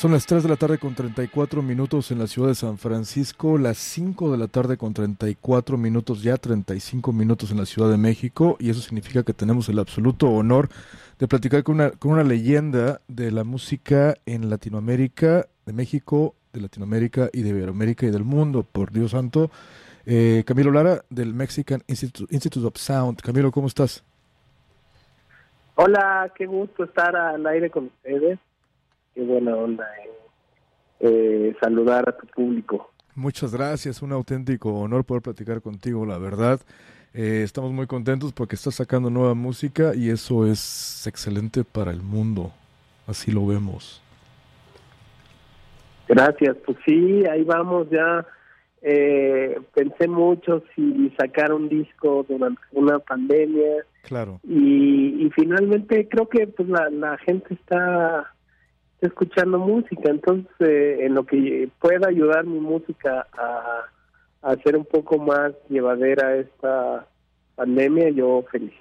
Son las 3 de la tarde con 34 minutos en la ciudad de San Francisco, las 5 de la tarde con 34 minutos, ya 35 minutos en la Ciudad de México, y eso significa que tenemos el absoluto honor de platicar con una, con una leyenda de la música en Latinoamérica, de México, de Latinoamérica y de Iberoamérica y del mundo, por Dios santo. Eh, Camilo Lara, del Mexican Institute, Institute of Sound. Camilo, ¿cómo estás? Hola, qué gusto estar al aire con ustedes qué buena onda eh, saludar a tu público. Muchas gracias, un auténtico honor poder platicar contigo, la verdad. Eh, estamos muy contentos porque estás sacando nueva música y eso es excelente para el mundo, así lo vemos. Gracias, pues sí, ahí vamos ya. Eh, pensé mucho si sacar un disco durante una pandemia. Claro. Y, y finalmente creo que pues la, la gente está escuchando música, entonces eh, en lo que pueda ayudar mi música a, hacer un poco más llevadera esta pandemia, yo feliz.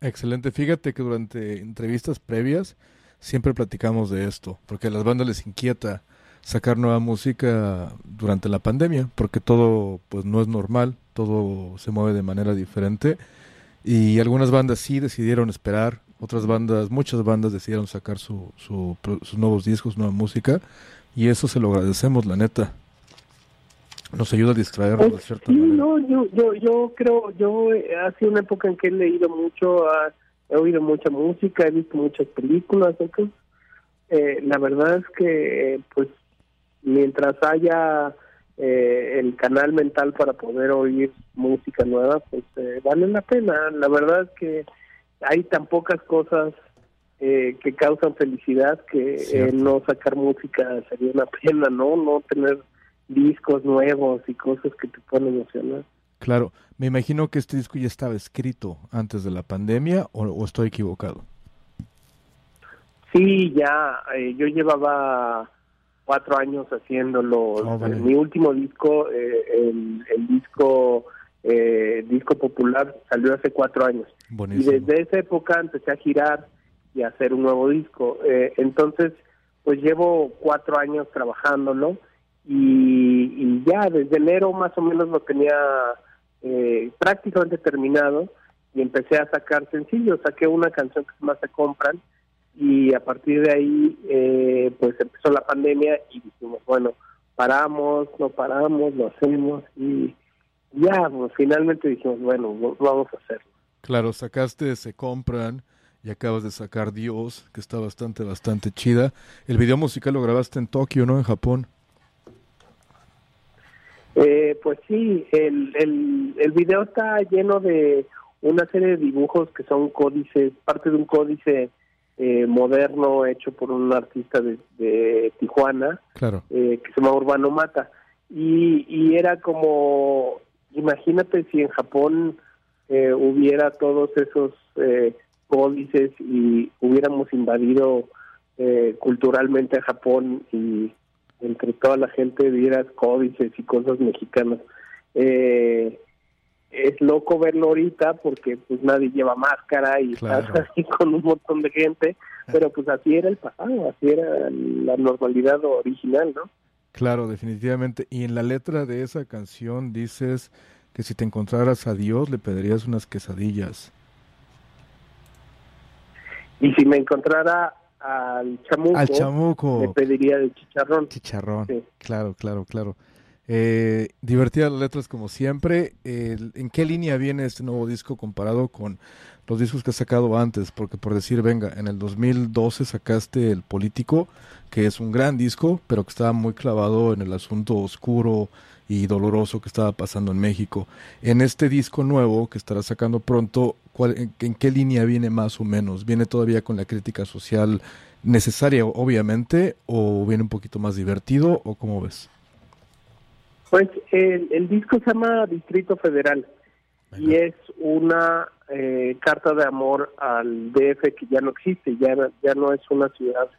Excelente, fíjate que durante entrevistas previas siempre platicamos de esto, porque a las bandas les inquieta sacar nueva música durante la pandemia, porque todo pues no es normal, todo se mueve de manera diferente. Y algunas bandas sí decidieron esperar otras bandas, muchas bandas decidieron sacar su, sus nuevos discos, nueva música, y eso se lo agradecemos, la neta. Nos ayuda a distraernos de cierta sí, No, yo, yo, yo creo, yo eh, ha sido una época en que he leído mucho, he oído mucha música, he visto muchas películas, entonces eh, la verdad es que, pues, mientras haya eh, el canal mental para poder oír música nueva, pues vale la pena. La verdad es que hay tan pocas cosas eh, que causan felicidad que eh, no sacar música sería una pena, ¿no? No tener discos nuevos y cosas que te pueden emocionar. Claro, me imagino que este disco ya estaba escrito antes de la pandemia o, estoy equivocado. Sí, ya, eh, yo llevaba cuatro años haciéndolo. Oh, Mi último disco, el, el disco eh, disco popular salió hace cuatro años. Y desde esa época empecé a girar y a hacer un nuevo disco. Eh, entonces, pues llevo cuatro años trabajándolo y, ya desde enero más o menos lo tenía eh, prácticamente terminado y empecé a sacar sencillos. Saqué una canción que más se compran y a partir de ahí eh, pues empezó la pandemia y dijimos, bueno, paramos, no paramos, lo hacemos y ya, pues, finalmente dijimos, bueno, vamos a hacerlo. Claro, sacaste Se Compran y acabas de sacar Dios, que está bastante, bastante chida. El video musical lo grabaste en Tokio, ¿no? En Japón. Eh, pues sí, el, el, el video está lleno de una serie de dibujos que son códices, parte de un códice eh, moderno hecho por un artista de, Tijuana, claro. eh, que se llama Urbano Mata. Y, y era como imagínate si en Japón eh, hubiera todos esos eh, códices y hubiéramos invadido eh, culturalmente a Japón y entre toda la gente vieras códices y cosas mexicanas. es loco verlo ahorita porque pues nadie lleva máscara y estás así con un montón de gente, pero pues así era el pasado, así era la normalidad original, ¿no? Claro, definitivamente. Y en la letra de esa canción dices que si te encontraras a Dios le pedirías unas quesadillas. Y si me encontrara al chamuco, al chamuco. le pediría el chicharrón. Chicharrón, claro, claro, claro. Eh, divertidas letras como siempre. ¿En qué línea viene este nuevo disco comparado con los discos que has sacado antes? Porque por decir, venga, en el 2012 sacaste El Político, que es un gran disco, pero que estaba muy clavado en el asunto oscuro y doloroso que estaba pasando en México. En este disco nuevo que estará sacando pronto, ¿cuál, en, qué línea viene más o menos? ¿Viene todavía con la crítica social necesaria, obviamente, o viene un poquito más divertido, o cómo ves? Pues el, disco se llama Distrito Federal y es una eh, carta de amor al DF que ya no existe, ya, ya no es una ciudad,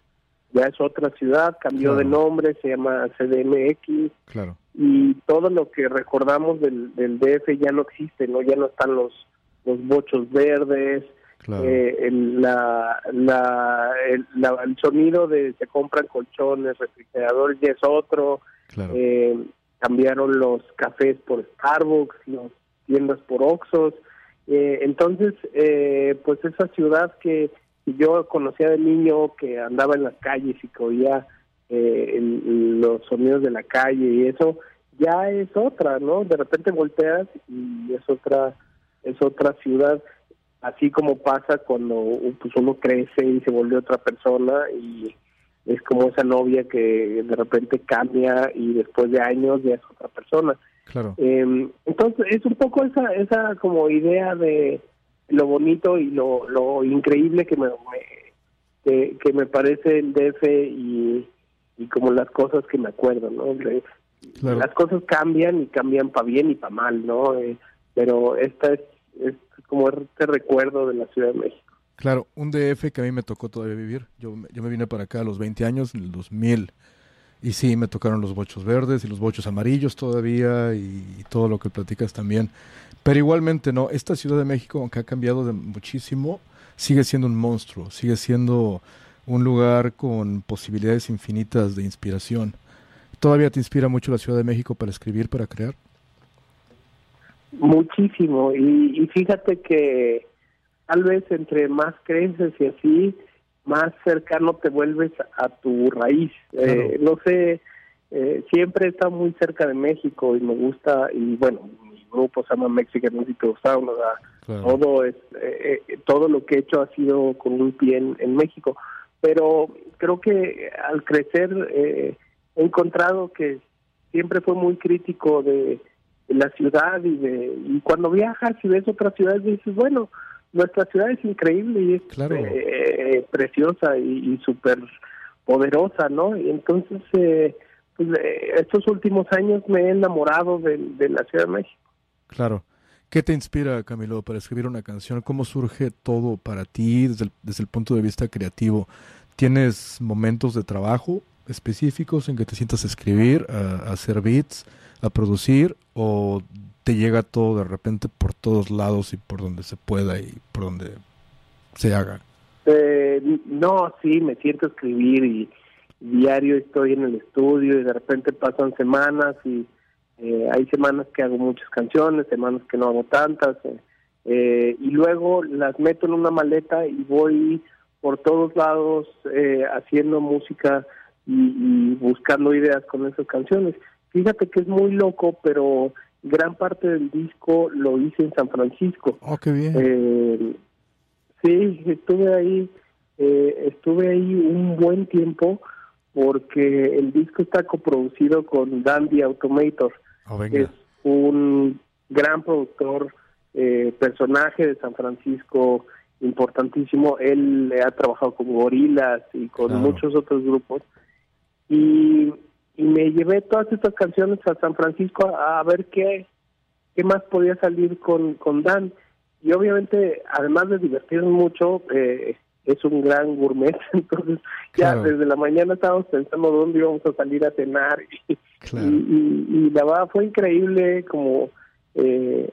ya es otra ciudad, cambió de nombre, se llama CDMX. Claro. Y todo lo que recordamos del, del DF ya no existe, ¿no? Ya no están los, los bochos verdes, eh, el, la, la, el, sonido de se compran colchones, refrigeradores ya es otro, eh, cambiaron los cafés por Starbucks, las tiendas por Oxxos, eh, entonces pues esa ciudad que yo conocía de niño, que andaba en las calles y que oía los sonidos de la calle y eso, ya es otra, ¿no? De repente volteas y es otra es otra ciudad así como pasa cuando pues uno crece y se vuelve otra persona y es como esa novia que de repente cambia y después de años ya es otra persona. Claro. Em, entonces es un poco esa esa como idea de lo bonito y lo, lo increíble que me, que, me parece el DF y, y como las cosas que me acuerdo, ¿no? Las cosas cambian y cambian para bien y para mal, ¿no? Eh, pero esta es es como este recuerdo de la Ciudad de México. Claro, un DF que a mí me tocó todavía vivir. Yo, yo me vine para acá a los 20 años, en el 2000. Y sí, me tocaron los bochos verdes y los bochos amarillos todavía y, todo lo que platicas también. Pero igualmente, no, esta Ciudad de México, aunque ha cambiado de muchísimo, sigue siendo un monstruo, sigue siendo un lugar con posibilidades infinitas de inspiración. ¿Todavía te inspira mucho la Ciudad de México para escribir, para crear? Muchísimo, y, fíjate que tal vez entre más creces y así, más cercano te vuelves a tu raíz. Eh, no sé, eh, siempre he estado muy cerca de México y me gusta, y bueno, mi grupo se llama Mexican Music Sound, todo, es, eh, todo lo que he hecho ha sido con un pie en, México, pero creo que al crecer he encontrado que siempre fue muy crítico de la ciudad y de y cuando viajas y ves otras ciudades dices bueno nuestra ciudad es increíble y es eh, preciosa y, súper poderosa no y entonces eh, pues, eh, estos últimos años me he enamorado de, la Ciudad de México claro ¿Qué te inspira, Camilo, para escribir una canción? ¿Cómo surge todo para ti desde el, desde el punto de vista creativo? ¿Tienes momentos de trabajo específicos en que te sientas a escribir, a hacer beats? A producir o te llega todo de repente por todos lados y por donde se pueda y por donde se haga? Eh, no, sí, me siento a escribir y diario estoy en el estudio y de repente pasan semanas y eh, hay semanas que hago muchas canciones, semanas que no hago tantas eh, y luego las meto en una maleta y voy por todos lados haciendo música y buscando ideas con esas canciones Fíjate que es muy loco, pero gran parte del disco lo hice en San Francisco. Oh, qué bien. Eh, sí, estuve ahí, eh, estuve ahí un buen tiempo porque el disco está coproducido con Dandy Automator, oh, que es un gran productor, eh, personaje de San Francisco importantísimo. Él ha trabajado con Gorilas y con muchos otros grupos. Y y me llevé todas estas canciones a San Francisco a, ver qué, qué más podía salir con, con Dan. Y obviamente, además de divertirnos mucho, eh, es un gran gourmet, entonces ya desde la mañana estábamos pensando dónde íbamos a salir a cenar y, y, la verdad fue increíble como eh,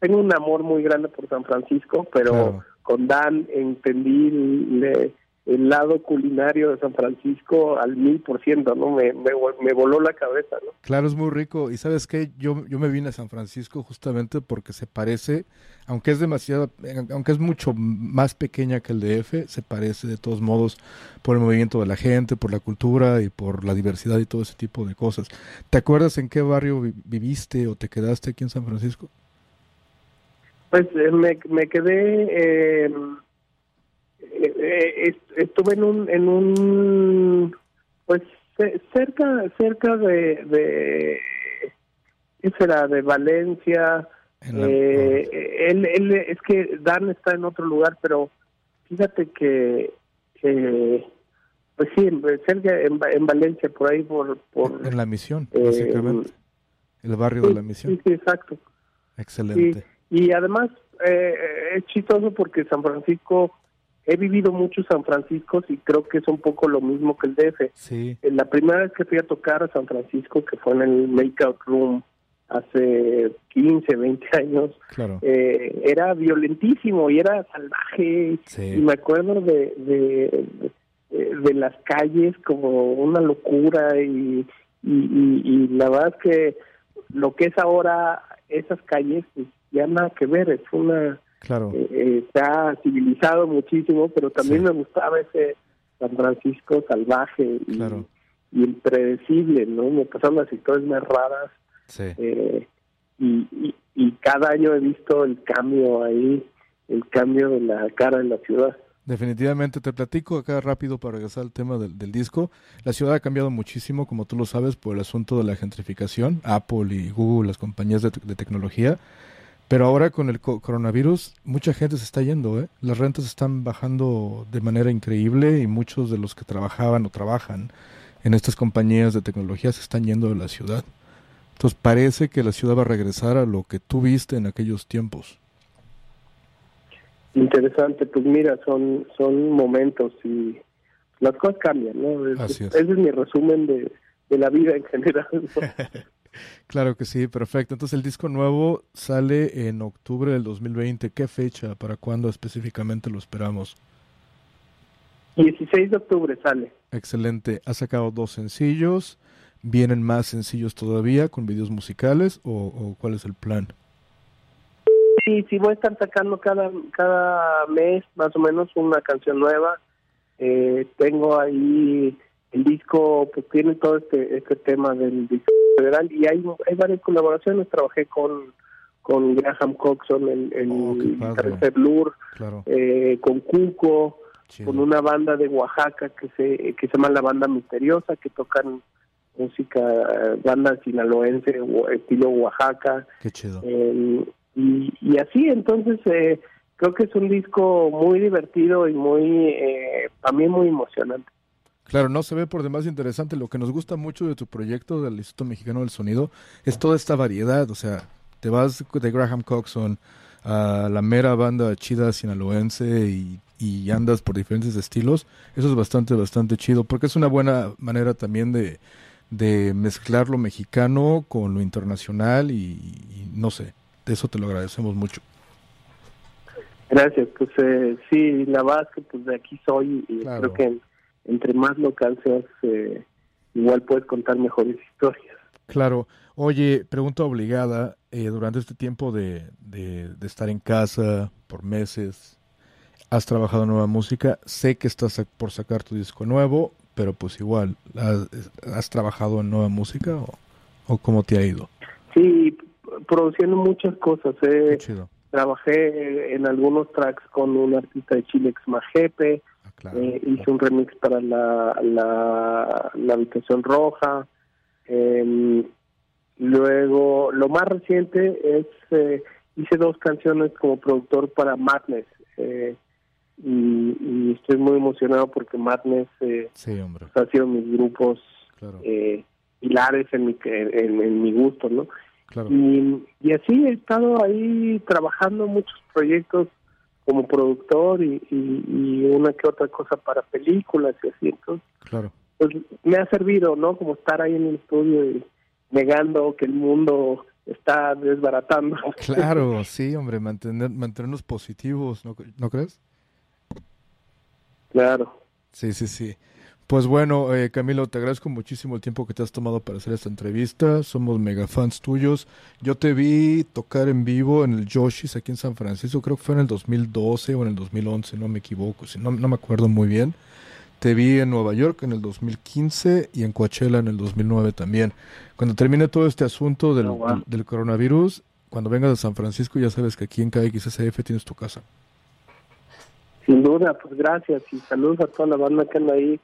tengo un amor muy grande por San Francisco, pero con Dan entendí le, el lado culinario de San Francisco al mil por ciento, ¿no? Me, me, voló la cabeza, ¿no? Claro, es muy rico. Y sabes qué, yo, yo me vine a San Francisco justamente porque se parece, aunque es demasiado, aunque es mucho más pequeña que el DF, se parece de todos modos por el movimiento de la gente, por la cultura y por la diversidad y todo ese tipo de cosas. ¿Te acuerdas en qué barrio viviste o te quedaste aquí en San Francisco? Pues eh, me, me quedé... Eh, eh, estuve en un en un pues cerca cerca de de qué será de Valencia. Eh, él, él es que Dan está en otro lugar pero fíjate que pues sí cerca en, Valencia por ahí por por en la misión eh, básicamente. El barrio de la misión. sí, exacto. Excelente. Y además eh, es chistoso porque San Francisco he vivido mucho San Francisco y creo que es un poco lo mismo que el DF. Sí. La primera vez que fui a tocar a San Francisco, que fue en el Makeout Room hace 15, 20 años, eh, era violentísimo y era salvaje. Y me acuerdo de, de, de, las calles como una locura y, y, la verdad es que lo que es ahora esas calles pues ya nada que ver, es una... Claro. Eh, eh, se ha civilizado muchísimo, pero también me gustaba ese San Francisco salvaje y, y impredecible, ¿no? Me pasaron las historias más raras eh, y, y, cada año he visto el cambio ahí, el cambio de la cara de la ciudad. Definitivamente, te platico acá rápido para regresar al tema del, disco. La ciudad ha cambiado muchísimo, como tú lo sabes, por el asunto de la gentrificación, Apple y Google, las compañías de, tecnología. Pero ahora con el coronavirus, mucha gente se está yendo, ¿eh? Las rentas están bajando de manera increíble y muchos de los que trabajaban o trabajan en estas compañías de tecnología se están yendo de la ciudad. Entonces parece que la ciudad va a regresar a lo que tú viste en aquellos tiempos. Interesante, pues mira, son son momentos y las cosas cambian, ¿no? Ese es mi resumen de, la vida en general. claro que sí, perfecto. Entonces el disco nuevo sale en octubre del 2020. ¿Qué fecha? ¿Para cuándo específicamente lo esperamos? 16 de octubre sale. Excelente. Ha sacado dos sencillos. ¿Vienen más sencillos todavía con videos musicales o, cuál es el plan? Sí, sí, voy a estar sacando cada, cada mes más o menos una canción nueva. Eh, tengo ahí el disco, pues tiene todo este, este tema del disco federal y hay, hay varias colaboraciones. Trabajé con, con Graham Coxon, el, el oh, Blur, eh, con Cuco, con una banda de Oaxaca que se, que se llama La Banda Misteriosa, que tocan música, banda sinaloense, estilo Oaxaca. Qué chido. Em, y, así, entonces, eh, creo que es un disco muy divertido y muy, eh, también muy emocionante. Claro, no se ve por demás interesante. Lo que nos gusta mucho de tu proyecto del Instituto Mexicano del Sonido es toda esta variedad. O sea, te vas de Graham Coxon a la mera banda chida sinaloense y, y andas por diferentes estilos. Eso es bastante, bastante chido porque es una buena manera también de, de mezclar lo mexicano con lo internacional y, no sé, de eso te lo agradecemos mucho. Gracias, pues eh, sí, la verdad que pues de aquí soy y creo que entre más local seas, eh, igual puedes contar mejores historias. Claro. Oye, pregunta obligada, eh, durante este tiempo de, de, de, estar en casa por meses, has trabajado nueva música, sé que estás por sacar tu disco nuevo, pero pues igual, ¿has, trabajado en nueva música o, cómo te ha ido? Sí, produciendo muchas cosas. Eh. Trabajé en algunos tracks con un artista de Chile, ex Majepe. Eh, hice un remix para la, la, Habitación Roja. Em, luego, lo más reciente es, eh, hice dos canciones como productor para Madness. Eh, y, estoy muy emocionado porque Madness eh, ha sido mis grupos eh, pilares en mi, en, mi gusto, ¿no? Y, y, así he estado ahí trabajando muchos proyectos como productor y, y, una que otra cosa para películas y así, entonces, claro. pues me ha servido, ¿no? Como estar ahí en el estudio y negando que el mundo está desbaratando. Claro, sí, hombre, mantener, mantenernos positivos, ¿no, ¿no crees? Claro. Sí, sí, sí. Pues bueno, eh, Camilo, te agradezco muchísimo el tiempo que te has tomado para hacer esta entrevista. Somos mega fans tuyos. Yo te vi tocar en vivo en el Yoshis aquí en San Francisco, creo que fue en el 2012 o en el 2011, no me equivoco, no, no me acuerdo muy bien. Te vi en Nueva York en el 2015 y en Coachella en el 2009 también. Cuando termine todo este asunto del, oh, del coronavirus, cuando vengas a San Francisco ya sabes que aquí en KXSF tienes tu casa. Sin duda, pues gracias y saludos a toda la banda que anda ahí.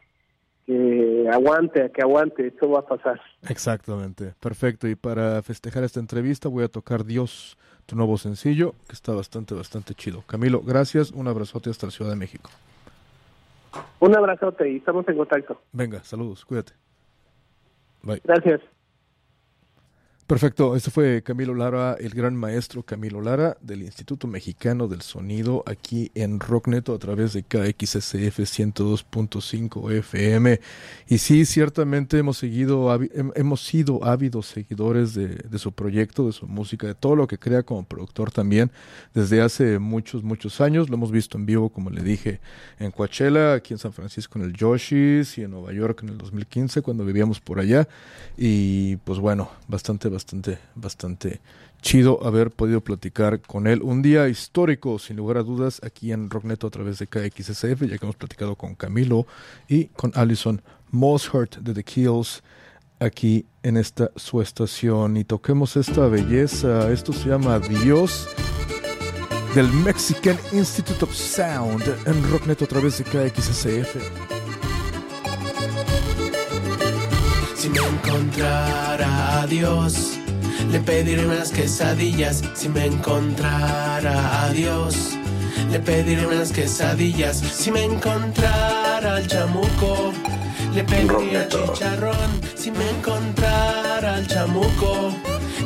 Que aguante, que aguante, esto va a pasar. Exactamente, perfecto. Y para festejar esta entrevista voy a tocar Dios, tu nuevo sencillo, que está bastante, bastante chido. Camilo, gracias, un abrazote hasta la Ciudad de México. Un abrazote y estamos en contacto. Venga, saludos, cuídate. Bye. Gracias. Perfecto, este fue Camilo Lara, el gran maestro Camilo Lara del Instituto Mexicano del Sonido aquí en Rockneto a través de KXSF 102.5 FM. Y sí, ciertamente hemos seguido, hemos sido ávidos seguidores de, de, su proyecto, de su música, de todo lo que crea como productor también desde hace muchos, muchos años. Lo hemos visto en vivo, como le dije, en Coachella, aquí en San Francisco en el Yoshis y en Nueva York en el 2015 cuando vivíamos por allá. Y pues bueno, bastante, bastante, bastante chido haber podido platicar con él. Un día histórico, sin lugar a dudas, aquí en Rockneto a través de KXSF, ya que hemos platicado con Camilo y con Allison Mosshart de The Kills aquí en esta su estación. Y toquemos esta belleza. Esto se llama Dios del Mexican Institute of Sound en Rockneto a través de KXSF. Si me encontrara a Dios le pediré unas quesadillas si me encontrara a Dios. Le pediré unas quesadillas si me encontrara al chamuco. Le pediría chicharrón si me encontrara al chamuco.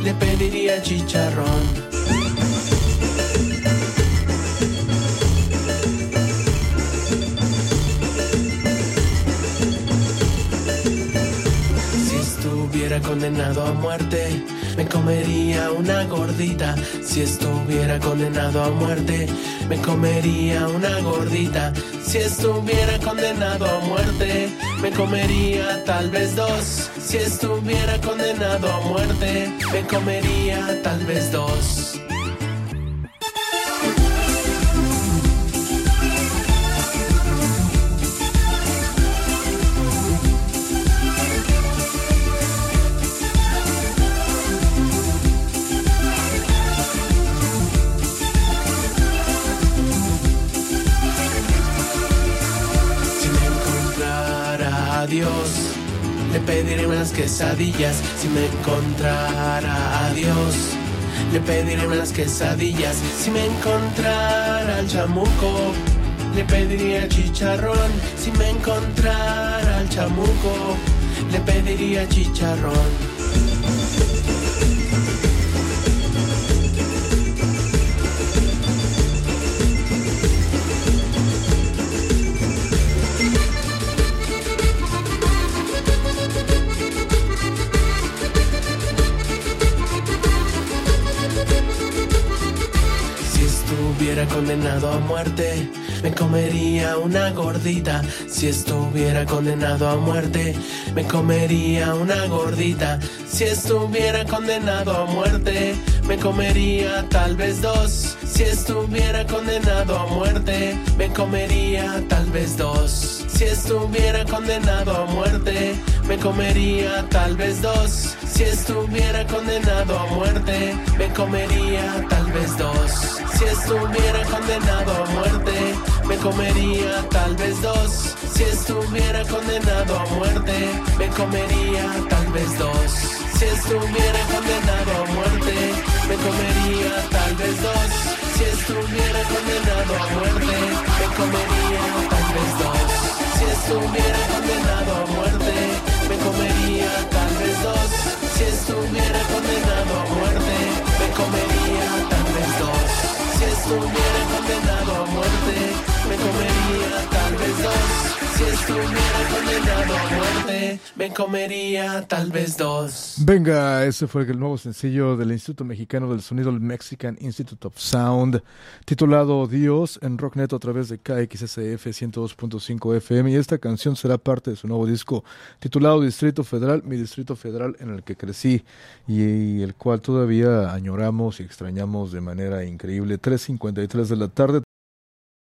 Le pediría chicharrón. Estuviera condenado a muerte me comería una gordita. Si estuviera condenado a muerte, me comería una gordita. Si estuviera condenado a muerte, me comería tal vez dos. Si estuviera condenado a muerte, me comería tal vez dos. Le pediré unas quesadillas si me encontrara a Dios. Le pediré unas quesadillas si me encontrara al chamuco. Le pediría chicharrón si me encontrara al chamuco. Le pediría chicharrón. Condenado a muerte, me comería una gordita. Si estuviera condenado a muerte, me comería una gordita. Si estuviera condenado a muerte, me comería tal vez dos. Si estuviera condenado a muerte, me comería tal vez dos. Si estuviera condenado a muerte, me comería tal vez dos. Si estuviera condenado a muerte, me comería tal vez dos. Si estuviera condenado a muerte, me comería tal vez dos. Si estuviera condenado a muerte, me comería tal vez dos. Si estuviera condenado a muerte, me comería tal vez dos. Si estuviera condenado a muerte, me comería tal vez dos. Si estuviera condenado a muerte, comería tal vez dos. Si estuviera condenado a muerte, me comería tal vez dos si estuviera condenado a muerte, me comería tal vez dos. Si estuviera condenado me comería tal vez dos. Venga, ese fue el nuevo sencillo del Instituto Mexicano del Sonido, el Mexican Institute of Sound, titulado Dios en Rocknet a través de KXSF 102.5 FM. Y esta canción será parte de su nuevo disco titulado Distrito Federal, mi Distrito Federal en el que crecí y el cual todavía añoramos y extrañamos de manera increíble. 3.53 de la tarde.